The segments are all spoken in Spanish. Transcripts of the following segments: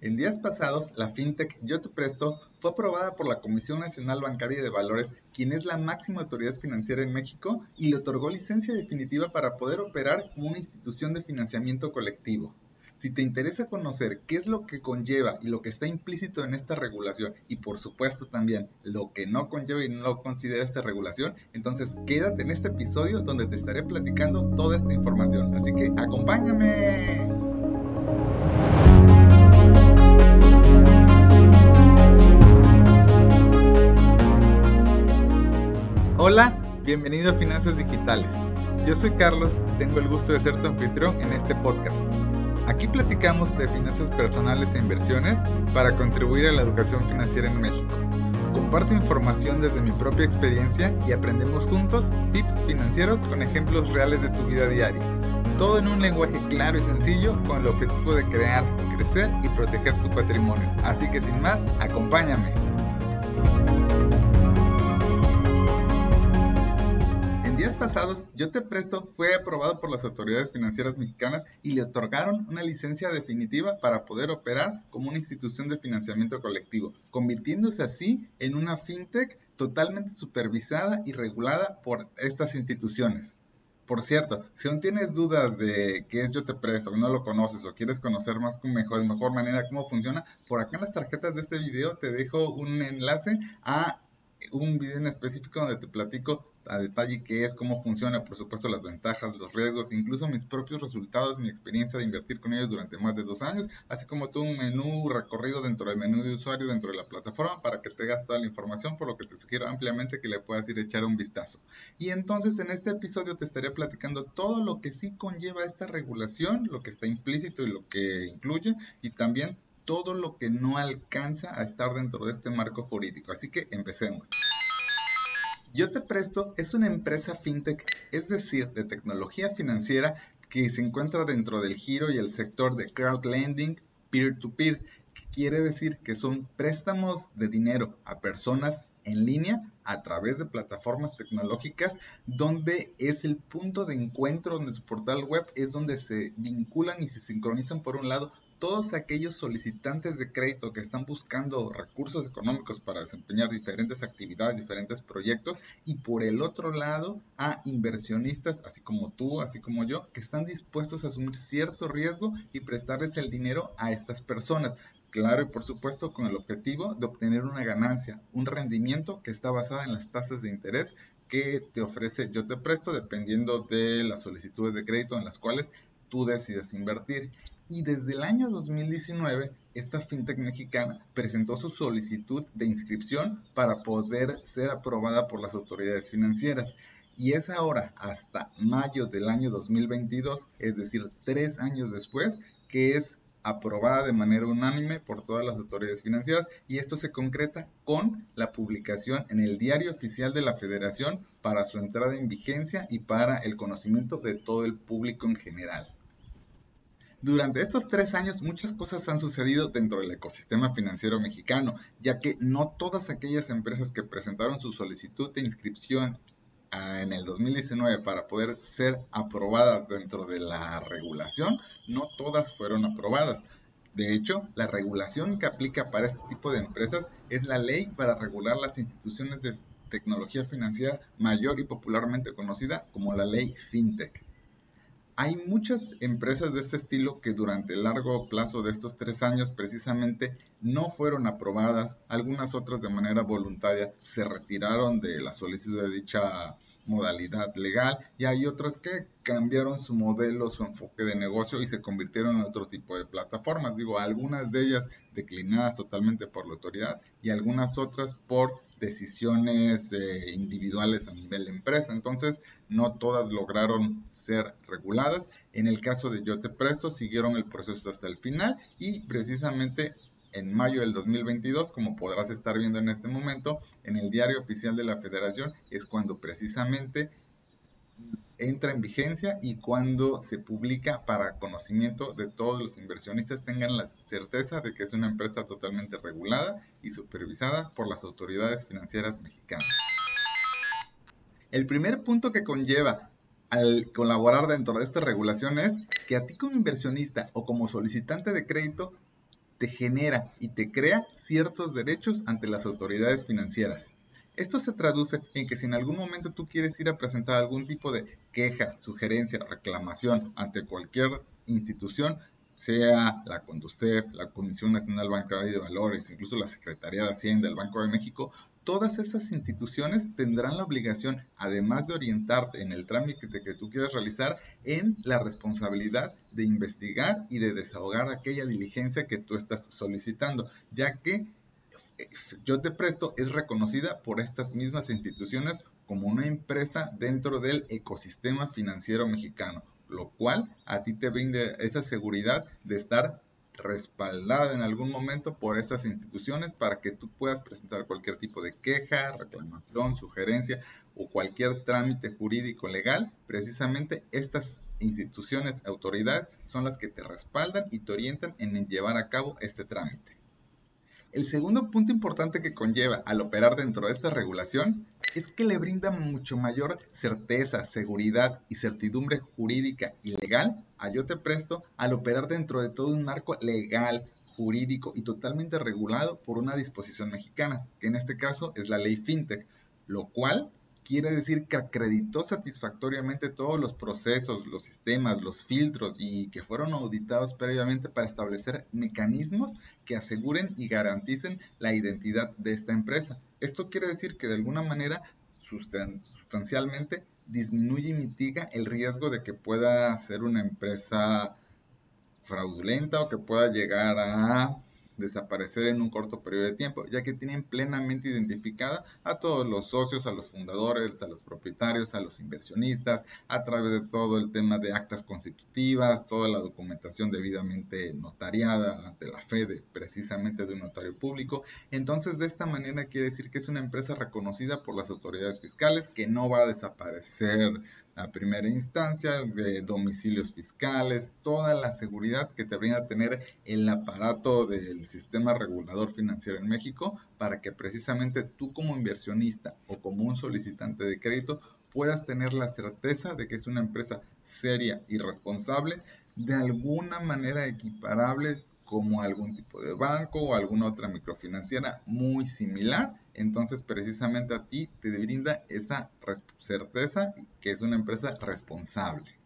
En días pasados, la fintech Yo Te Presto fue aprobada por la Comisión Nacional Bancaria de Valores, quien es la máxima autoridad financiera en México, y le otorgó licencia definitiva para poder operar como una institución de financiamiento colectivo. Si te interesa conocer qué es lo que conlleva y lo que está implícito en esta regulación, y por supuesto también lo que no conlleva y no considera esta regulación, entonces quédate en este episodio donde te estaré platicando toda esta información. Así que acompáñame. Hola, bienvenido a Finanzas Digitales. Yo soy Carlos tengo el gusto de ser tu anfitrión en este podcast. Aquí platicamos de finanzas personales e inversiones para contribuir a la educación financiera en México. Comparto información desde mi propia experiencia y aprendemos juntos tips financieros con ejemplos reales de tu vida diaria. Todo en un lenguaje claro y sencillo con el objetivo de crear, crecer y proteger tu patrimonio. Así que sin más, acompáñame. Pasados, Yo Te Presto fue aprobado por las autoridades financieras mexicanas y le otorgaron una licencia definitiva para poder operar como una institución de financiamiento colectivo, convirtiéndose así en una fintech totalmente supervisada y regulada por estas instituciones. Por cierto, si aún tienes dudas de qué es Yo Te Presto, no lo conoces o quieres conocer más mejor, mejor manera cómo funciona, por acá en las tarjetas de este video te dejo un enlace a un video en específico donde te platico a detalle qué es, cómo funciona, por supuesto las ventajas, los riesgos, incluso mis propios resultados, mi experiencia de invertir con ellos durante más de dos años, así como todo un menú recorrido dentro del menú de usuario dentro de la plataforma para que tengas toda la información, por lo que te sugiero ampliamente que le puedas ir a echar un vistazo. Y entonces en este episodio te estaré platicando todo lo que sí conlleva esta regulación, lo que está implícito y lo que incluye, y también todo lo que no alcanza a estar dentro de este marco jurídico. Así que empecemos. Yo te presto es una empresa fintech, es decir, de tecnología financiera que se encuentra dentro del giro y el sector de crowdlending peer-to-peer, que quiere decir que son préstamos de dinero a personas en línea a través de plataformas tecnológicas donde es el punto de encuentro donde su portal web es donde se vinculan y se sincronizan por un lado todos aquellos solicitantes de crédito que están buscando recursos económicos para desempeñar diferentes actividades, diferentes proyectos, y por el otro lado a inversionistas, así como tú, así como yo, que están dispuestos a asumir cierto riesgo y prestarles el dinero a estas personas. Claro, y por supuesto con el objetivo de obtener una ganancia, un rendimiento que está basado en las tasas de interés que te ofrece Yo Te Presto dependiendo de las solicitudes de crédito en las cuales tú decides invertir y desde el año 2019 esta fintech mexicana presentó su solicitud de inscripción para poder ser aprobada por las autoridades financieras. Y es ahora, hasta mayo del año 2022, es decir, tres años después, que es aprobada de manera unánime por todas las autoridades financieras y esto se concreta con la publicación en el diario oficial de la federación para su entrada en vigencia y para el conocimiento de todo el público en general. Durante estos tres años muchas cosas han sucedido dentro del ecosistema financiero mexicano, ya que no todas aquellas empresas que presentaron su solicitud de inscripción ah, en el 2019 para poder ser aprobadas dentro de la regulación, no todas fueron aprobadas. De hecho, la regulación que aplica para este tipo de empresas es la ley para regular las instituciones de tecnología financiera mayor y popularmente conocida como la ley FinTech. Hay muchas empresas de este estilo que durante el largo plazo de estos tres años precisamente no fueron aprobadas, algunas otras de manera voluntaria se retiraron de la solicitud de dicha modalidad legal y hay otras que cambiaron su modelo, su enfoque de negocio y se convirtieron en otro tipo de plataformas. Digo, algunas de ellas declinadas totalmente por la autoridad y algunas otras por decisiones eh, individuales a nivel de empresa. Entonces, no todas lograron ser reguladas. En el caso de Yo Te Presto, siguieron el proceso hasta el final y precisamente en mayo del 2022, como podrás estar viendo en este momento, en el diario oficial de la federación es cuando precisamente entra en vigencia y cuando se publica para conocimiento de todos los inversionistas tengan la certeza de que es una empresa totalmente regulada y supervisada por las autoridades financieras mexicanas. El primer punto que conlleva al colaborar dentro de esta regulación es que a ti como inversionista o como solicitante de crédito te genera y te crea ciertos derechos ante las autoridades financieras. Esto se traduce en que si en algún momento tú quieres ir a presentar algún tipo de queja, sugerencia, reclamación ante cualquier institución, sea la CONDUCEF, la Comisión Nacional Bancaria de Valores, incluso la Secretaría de Hacienda, el Banco de México, todas esas instituciones tendrán la obligación, además de orientarte en el trámite que tú quieras realizar, en la responsabilidad de investigar y de desahogar aquella diligencia que tú estás solicitando, ya que yo te presto es reconocida por estas mismas instituciones como una empresa dentro del ecosistema financiero mexicano lo cual a ti te brinde esa seguridad de estar respaldado en algún momento por estas instituciones para que tú puedas presentar cualquier tipo de queja, reclamación, sugerencia o cualquier trámite jurídico legal. Precisamente estas instituciones, autoridades, son las que te respaldan y te orientan en llevar a cabo este trámite. El segundo punto importante que conlleva al operar dentro de esta regulación es que le brinda mucho mayor certeza, seguridad y certidumbre jurídica y legal. A Yo Te Presto al operar dentro de todo un marco legal, jurídico y totalmente regulado por una disposición mexicana, que en este caso es la ley FinTech, lo cual quiere decir que acreditó satisfactoriamente todos los procesos, los sistemas, los filtros y que fueron auditados previamente para establecer mecanismos que aseguren y garanticen la identidad de esta empresa. Esto quiere decir que de alguna manera sustancialmente disminuye y mitiga el riesgo de que pueda ser una empresa fraudulenta o que pueda llegar a desaparecer en un corto periodo de tiempo, ya que tienen plenamente identificada a todos los socios, a los fundadores, a los propietarios, a los inversionistas, a través de todo el tema de actas constitutivas, toda la documentación debidamente notariada ante la fe de precisamente de un notario público. Entonces, de esta manera quiere decir que es una empresa reconocida por las autoridades fiscales que no va a desaparecer a primera instancia, de domicilios fiscales, toda la seguridad que te brinda tener el aparato del sistema regulador financiero en México para que precisamente tú como inversionista o como un solicitante de crédito puedas tener la certeza de que es una empresa seria y responsable, de alguna manera equiparable como algún tipo de banco o alguna otra microfinanciera muy similar. Entonces, precisamente a ti te brinda esa certeza que es una empresa responsable.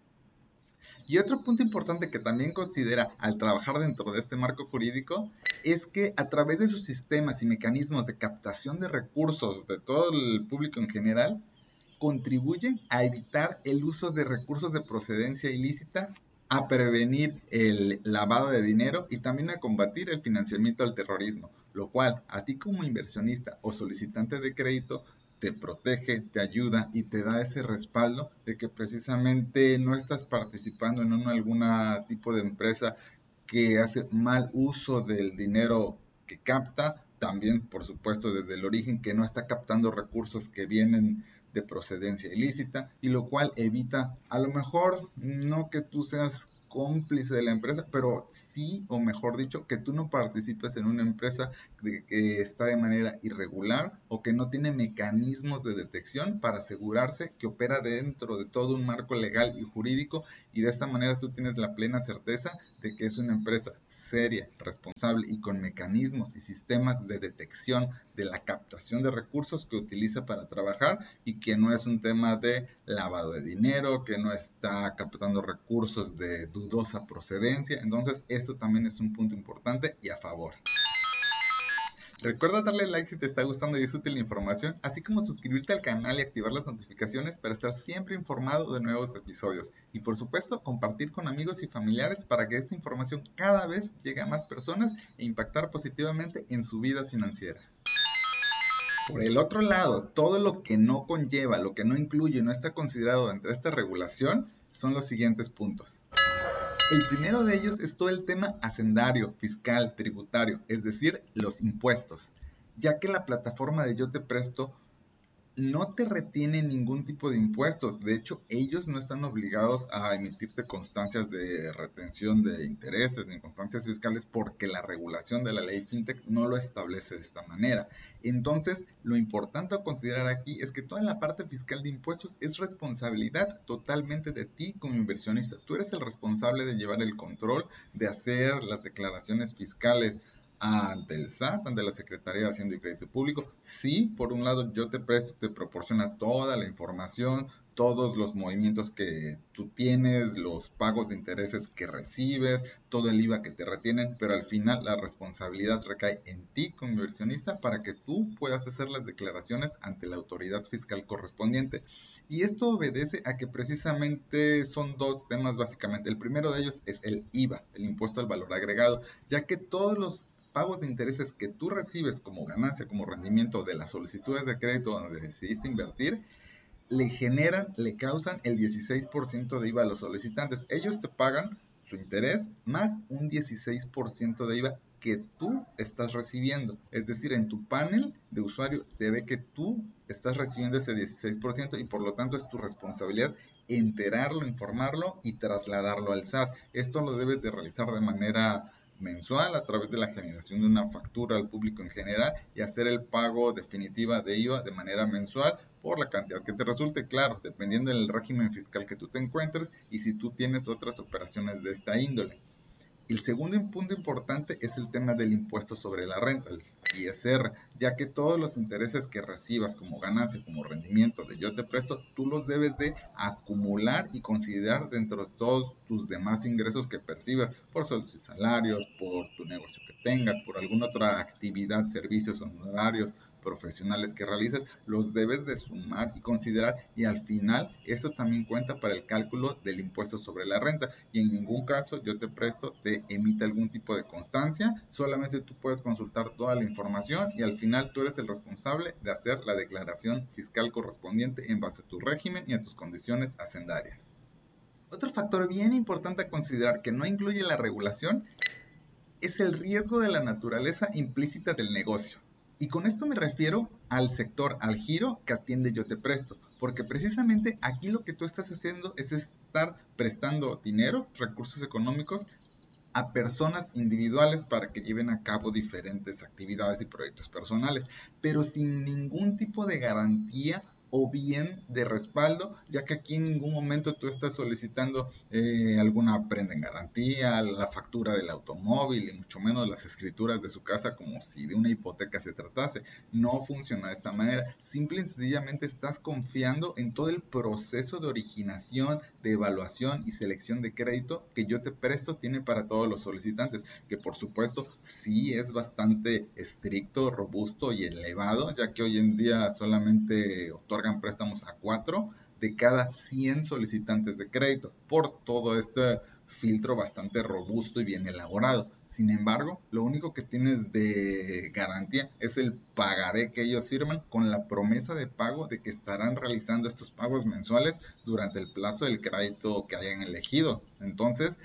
Y otro punto importante que también considera al trabajar dentro de este marco jurídico es que a través de sus sistemas y mecanismos de captación de recursos de todo el público en general, contribuyen a evitar el uso de recursos de procedencia ilícita a prevenir el lavado de dinero y también a combatir el financiamiento al terrorismo, lo cual a ti como inversionista o solicitante de crédito te protege, te ayuda y te da ese respaldo de que precisamente no estás participando en algún tipo de empresa que hace mal uso del dinero que capta, también por supuesto desde el origen que no está captando recursos que vienen de procedencia ilícita y lo cual evita a lo mejor no que tú seas cómplice de la empresa, pero sí, o mejor dicho, que tú no participes en una empresa que está de manera irregular o que no tiene mecanismos de detección para asegurarse que opera dentro de todo un marco legal y jurídico y de esta manera tú tienes la plena certeza que es una empresa seria, responsable y con mecanismos y sistemas de detección de la captación de recursos que utiliza para trabajar y que no es un tema de lavado de dinero, que no está captando recursos de dudosa procedencia. Entonces, esto también es un punto importante y a favor. Recuerda darle like si te está gustando y es útil la información, así como suscribirte al canal y activar las notificaciones para estar siempre informado de nuevos episodios. Y por supuesto, compartir con amigos y familiares para que esta información cada vez llegue a más personas e impactar positivamente en su vida financiera. Por el otro lado, todo lo que no conlleva, lo que no incluye, no está considerado dentro de esta regulación, son los siguientes puntos. El primero de ellos es todo el tema hacendario, fiscal, tributario, es decir, los impuestos, ya que la plataforma de Yo Te Presto no te retienen ningún tipo de impuestos. De hecho, ellos no están obligados a emitirte constancias de retención de intereses ni constancias fiscales porque la regulación de la ley FinTech no lo establece de esta manera. Entonces, lo importante a considerar aquí es que toda la parte fiscal de impuestos es responsabilidad totalmente de ti como inversionista. Tú eres el responsable de llevar el control, de hacer las declaraciones fiscales ante el SAT, ante la Secretaría de Hacienda y Crédito Público. Sí, por un lado yo te presto, te proporciona toda la información, todos los movimientos que tú tienes, los pagos de intereses que recibes, todo el IVA que te retienen, pero al final la responsabilidad recae en ti como inversionista para que tú puedas hacer las declaraciones ante la autoridad fiscal correspondiente. Y esto obedece a que precisamente son dos temas básicamente. El primero de ellos es el IVA, el impuesto al valor agregado, ya que todos los pagos de intereses que tú recibes como ganancia, como rendimiento de las solicitudes de crédito donde decidiste invertir, le generan, le causan el 16% de IVA a los solicitantes. Ellos te pagan su interés más un 16% de IVA que tú estás recibiendo. Es decir, en tu panel de usuario se ve que tú estás recibiendo ese 16% y por lo tanto es tu responsabilidad enterarlo, informarlo y trasladarlo al SAT. Esto lo debes de realizar de manera mensual a través de la generación de una factura al público en general y hacer el pago definitiva de IVA de manera mensual por la cantidad que te resulte, claro, dependiendo del régimen fiscal que tú te encuentres y si tú tienes otras operaciones de esta índole. El segundo punto importante es el tema del impuesto sobre la renta, ISR, ya que todos los intereses que recibas como ganancia, como rendimiento de yo te presto, tú los debes de acumular y considerar dentro de todos tus demás ingresos que percibas por sueldos y salarios, por tu negocio que tengas, por alguna otra actividad, servicios, honorarios, profesionales que realices, los debes de sumar y considerar y al final eso también cuenta para el cálculo del impuesto sobre la renta y en ningún caso yo te presto te emite algún tipo de constancia, solamente tú puedes consultar toda la información y al final tú eres el responsable de hacer la declaración fiscal correspondiente en base a tu régimen y a tus condiciones hacendarias. Otro factor bien importante a considerar que no incluye la regulación es el riesgo de la naturaleza implícita del negocio. Y con esto me refiero al sector, al giro que atiende Yo Te Presto, porque precisamente aquí lo que tú estás haciendo es estar prestando dinero, recursos económicos a personas individuales para que lleven a cabo diferentes actividades y proyectos personales, pero sin ningún tipo de garantía o bien de respaldo, ya que aquí en ningún momento tú estás solicitando eh, alguna prenda en garantía, la factura del automóvil y mucho menos las escrituras de su casa como si de una hipoteca se tratase. No funciona de esta manera. Simple y sencillamente estás confiando en todo el proceso de originación, de evaluación y selección de crédito que yo te presto tiene para todos los solicitantes, que por supuesto sí es bastante estricto, robusto y elevado, ya que hoy en día solamente otorga préstamos a 4 de cada 100 solicitantes de crédito por todo este filtro bastante robusto y bien elaborado. Sin embargo, lo único que tienes de garantía es el pagaré que ellos firman con la promesa de pago de que estarán realizando estos pagos mensuales durante el plazo del crédito que hayan elegido. Entonces,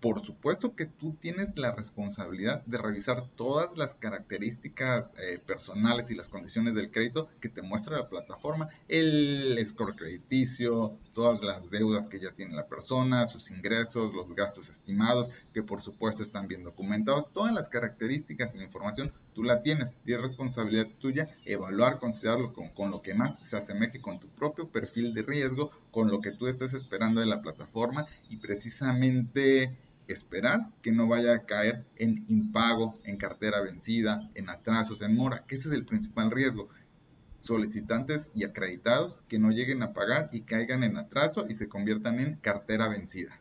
por supuesto que tú tienes la responsabilidad de revisar todas las características eh, personales y las condiciones del crédito que te muestra la plataforma, el score crediticio, todas las deudas que ya tiene la persona, sus ingresos, los gastos estimados, que por supuesto están bien documentados, todas las características y la información tú la tienes y es responsabilidad tuya evaluar, considerarlo con, con lo que más se asemeje con tu propio perfil de riesgo, con lo que tú estés esperando de la plataforma y precisamente esperar que no vaya a caer en impago, en cartera vencida, en atrasos, en mora, que ese es el principal riesgo. Solicitantes y acreditados que no lleguen a pagar y caigan en atraso y se conviertan en cartera vencida.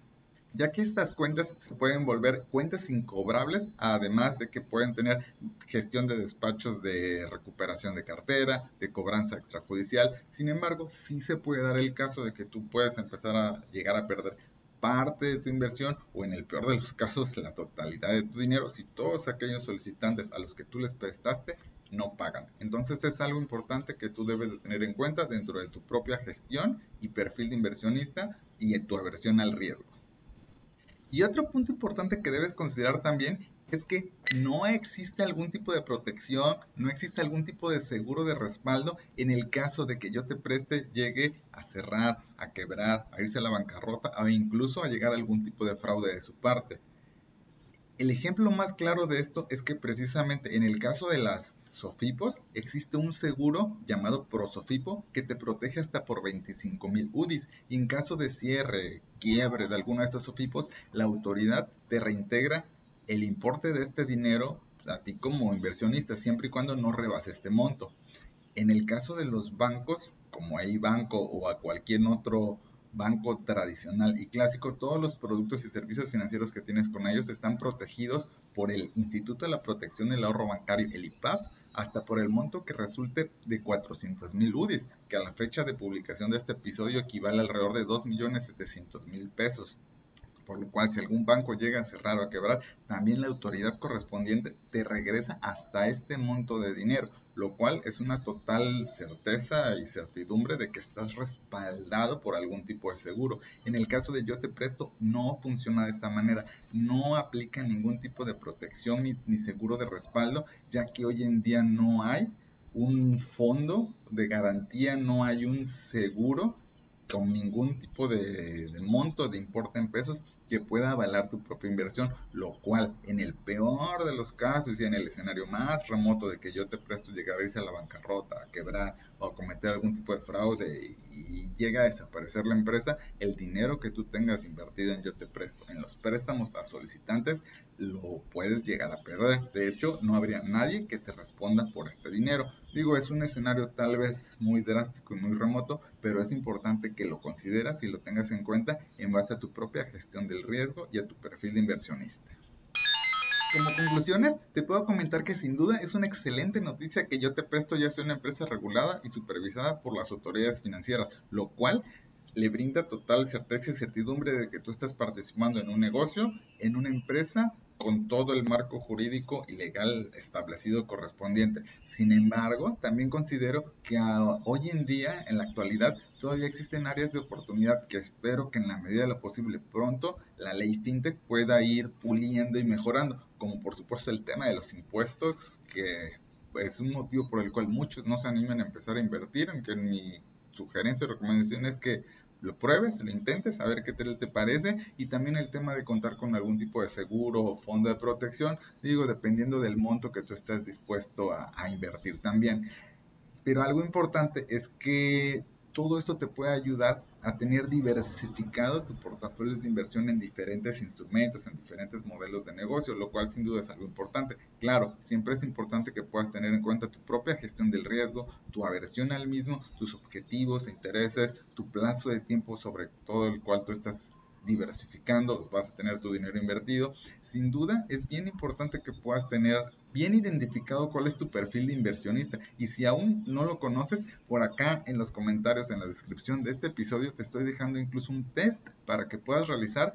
Ya que estas cuentas se pueden volver cuentas incobrables, además de que pueden tener gestión de despachos de recuperación de cartera, de cobranza extrajudicial. Sin embargo, sí se puede dar el caso de que tú puedes empezar a llegar a perder parte de tu inversión o en el peor de los casos la totalidad de tu dinero si todos aquellos solicitantes a los que tú les prestaste no pagan. Entonces es algo importante que tú debes de tener en cuenta dentro de tu propia gestión y perfil de inversionista y en tu aversión al riesgo. Y otro punto importante que debes considerar también es que no existe algún tipo de protección, no existe algún tipo de seguro de respaldo en el caso de que yo te preste llegue a cerrar, a quebrar, a irse a la bancarrota o incluso a llegar a algún tipo de fraude de su parte. El ejemplo más claro de esto es que precisamente en el caso de las Sofipos existe un seguro llamado Prosofipo que te protege hasta por 25 mil UDIs y en caso de cierre, quiebre de alguna de estas Sofipos, la autoridad te reintegra el importe de este dinero a ti como inversionista siempre y cuando no rebase este monto. En el caso de los bancos, como hay banco o a cualquier otro banco tradicional y clásico, todos los productos y servicios financieros que tienes con ellos están protegidos por el Instituto de la Protección del Ahorro Bancario, el IPAF, hasta por el monto que resulte de 400 mil UDIs, que a la fecha de publicación de este episodio equivale alrededor de 2.700.000 pesos por lo cual si algún banco llega a cerrar o a quebrar, también la autoridad correspondiente te regresa hasta este monto de dinero, lo cual es una total certeza y certidumbre de que estás respaldado por algún tipo de seguro. En el caso de yo te presto, no funciona de esta manera, no aplica ningún tipo de protección ni, ni seguro de respaldo, ya que hoy en día no hay un fondo de garantía, no hay un seguro con ningún tipo de, monto de importe en pesos que pueda avalar tu propia inversión, lo cual en el peor de los casos y en el escenario más remoto de que yo te presto llegar a irse a la bancarrota, a quebrar o a cometer algún tipo de fraude y, llega a desaparecer la empresa, el dinero que tú tengas invertido en yo te presto, en los préstamos a solicitantes, lo puedes llegar a perder. De hecho, no habría nadie que te responda por este dinero. Digo, es un escenario tal vez muy drástico y muy remoto, pero es importante que lo consideras y lo tengas en cuenta en base a tu propia gestión del riesgo y a tu perfil de inversionista. Como conclusiones, te puedo comentar que sin duda es una excelente noticia que yo te presto ya sea una empresa regulada y supervisada por las autoridades financieras, lo cual le brinda total certeza y certidumbre de que tú estás participando en un negocio, en una empresa con todo el marco jurídico y legal establecido correspondiente. Sin embargo, también considero que hoy en día, en la actualidad, todavía existen áreas de oportunidad que espero que en la medida de lo posible pronto la ley FinTech pueda ir puliendo y mejorando, como por supuesto el tema de los impuestos, que es un motivo por el cual muchos no se animan a empezar a invertir, aunque mi sugerencia y recomendación es que lo pruebes, lo intentes, a ver qué te parece. Y también el tema de contar con algún tipo de seguro o fondo de protección, digo, dependiendo del monto que tú estés dispuesto a invertir también. Pero algo importante es que todo esto te puede ayudar a tener diversificado tu portafolio de inversión en diferentes instrumentos, en diferentes modelos de negocio, lo cual sin duda es algo importante. Claro, siempre es importante que puedas tener en cuenta tu propia gestión del riesgo, tu aversión al mismo, tus objetivos, intereses, tu plazo de tiempo sobre todo el cual tú estás diversificando, vas a tener tu dinero invertido. Sin duda es bien importante que puedas tener bien identificado cuál es tu perfil de inversionista. Y si aún no lo conoces, por acá en los comentarios, en la descripción de este episodio, te estoy dejando incluso un test para que puedas realizar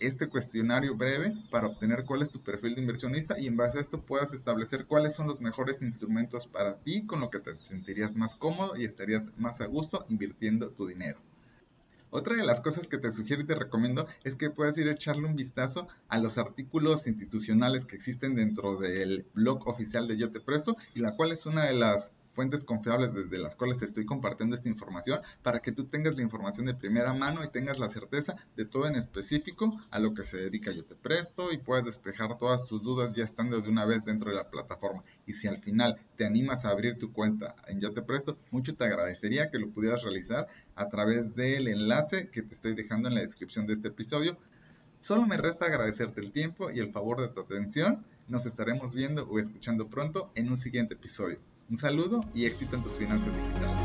este cuestionario breve para obtener cuál es tu perfil de inversionista y en base a esto puedas establecer cuáles son los mejores instrumentos para ti con lo que te sentirías más cómodo y estarías más a gusto invirtiendo tu dinero. Otra de las cosas que te sugiero y te recomiendo es que puedas ir a echarle un vistazo a los artículos institucionales que existen dentro del blog oficial de Yo Te Presto y la cual es una de las fuentes confiables desde las cuales estoy compartiendo esta información para que tú tengas la información de primera mano y tengas la certeza de todo en específico a lo que se dedica Yo Te Presto y puedas despejar todas tus dudas ya estando de una vez dentro de la plataforma. Y si al final te animas a abrir tu cuenta en Yo Te Presto, mucho te agradecería que lo pudieras realizar a través del enlace que te estoy dejando en la descripción de este episodio. Solo me resta agradecerte el tiempo y el favor de tu atención. Nos estaremos viendo o escuchando pronto en un siguiente episodio. Un saludo y éxito en tus finanzas digitales.